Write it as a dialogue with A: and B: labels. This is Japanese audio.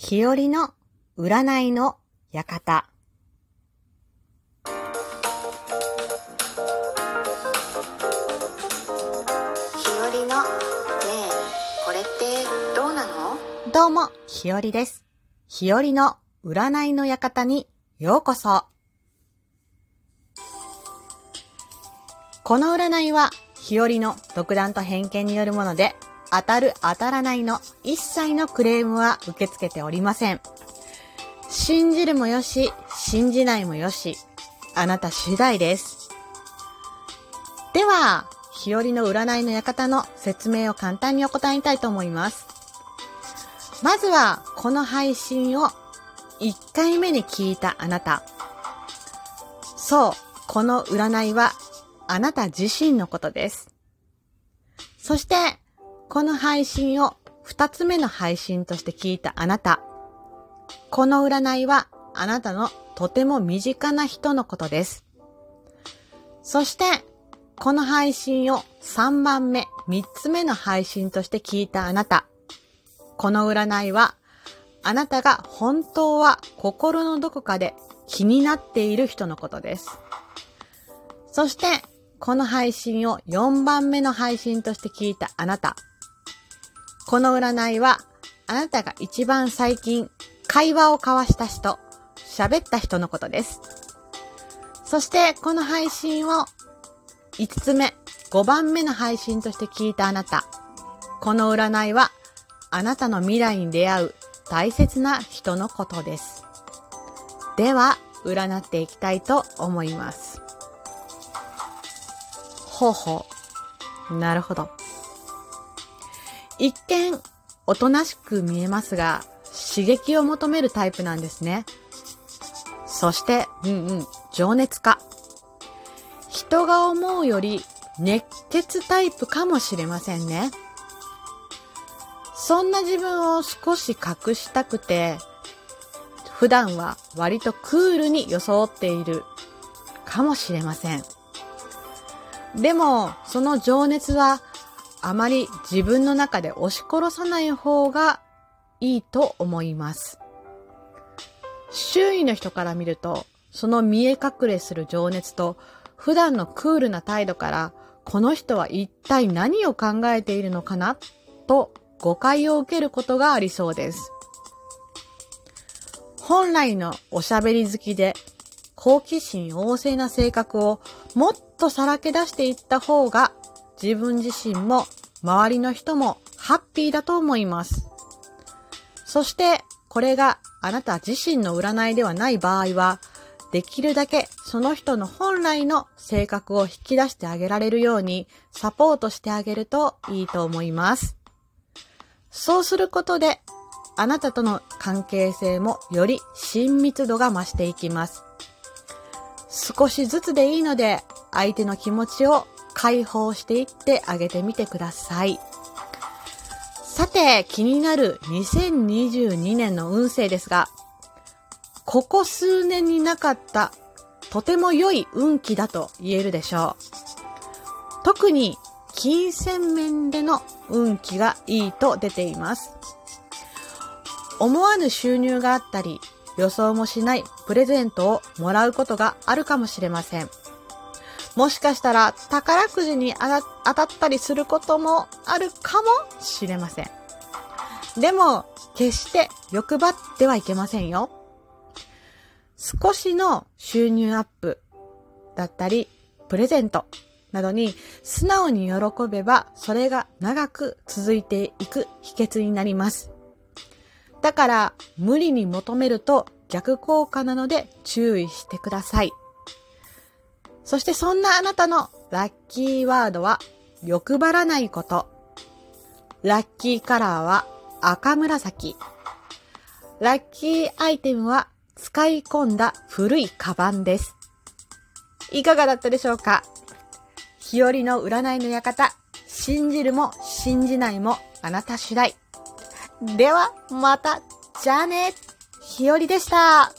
A: 日和の占いの館。
B: 日和のねえこれってどうなの？
A: どうも、日和です。日和の占いの館にようこそ。この占いは、日和の独断と偏見によるもので、当たる当たらないの一切のクレームは受け付けておりません。信じるもよし、信じないもよし、あなた次第です。では、日和の占いの館の説明を簡単に行いたいと思います。まずは、この配信を1回目に聞いたあなた。そう、この占いはあなた自身のことです。そして、この配信を2つ目の配信として聞いたあなた。この占いはあなたのとても身近な人のことです。そして、この配信を3番目、3つ目の配信として聞いたあなた。この占いは、あなたが本当は心のどこかで気になっている人のことです。そして、この配信を4番目の配信として聞いたあなた。この占いは、あなたが一番最近会話を交わした人、喋った人のことです。そして、この配信を5つ目、5番目の配信として聞いたあなた。この占いは、あなたの未来に出会う大切な人のことです。では、占っていきたいと思います。ほうほう。なるほど。一見、おとなしく見えますが、刺激を求めるタイプなんですね。そして、うんうん、情熱家。人が思うより熱血タイプかもしれませんね。そんな自分を少し隠したくて、普段は割とクールに装っているかもしれません。でも、その情熱はあまり自分の中で押し殺さない方がいいと思います。周囲の人から見ると、その見え隠れする情熱と普段のクールな態度から、この人は一体何を考えているのかなと誤解を受けることがありそうです。本来のおしゃべり好きで好奇心旺盛な性格をもっとさらけ出していった方が自分自身も周りの人もハッピーだと思います。そしてこれがあなた自身の占いではない場合はできるだけその人の本来の性格を引き出してあげられるようにサポートしてあげるといいと思います。そうすることで、あなたとの関係性もより親密度が増していきます。少しずつでいいので、相手の気持ちを解放していってあげてみてください。さて、気になる2022年の運勢ですが、ここ数年になかったとても良い運気だと言えるでしょう。特に金銭面での運気がいいと出ています。思わぬ収入があったり、予想もしないプレゼントをもらうことがあるかもしれません。もしかしたら宝くじに当たったりすることもあるかもしれません。でも、決して欲張ってはいけませんよ。少しの収入アップだったり、プレゼントなどに素直に喜べば、それが長く続いていく秘訣になります。だから、無理に求めると逆効果なので注意してください。そしてそんなあなたのラッキーワードは、欲張らないこと。ラッキーカラーは赤紫。ラッキーアイテムは使い込んだ古いカバンです。いかがだったでしょうか？日和の占いの館。信じるも信じないもあなた次第。では、また。じゃあね。日和でした。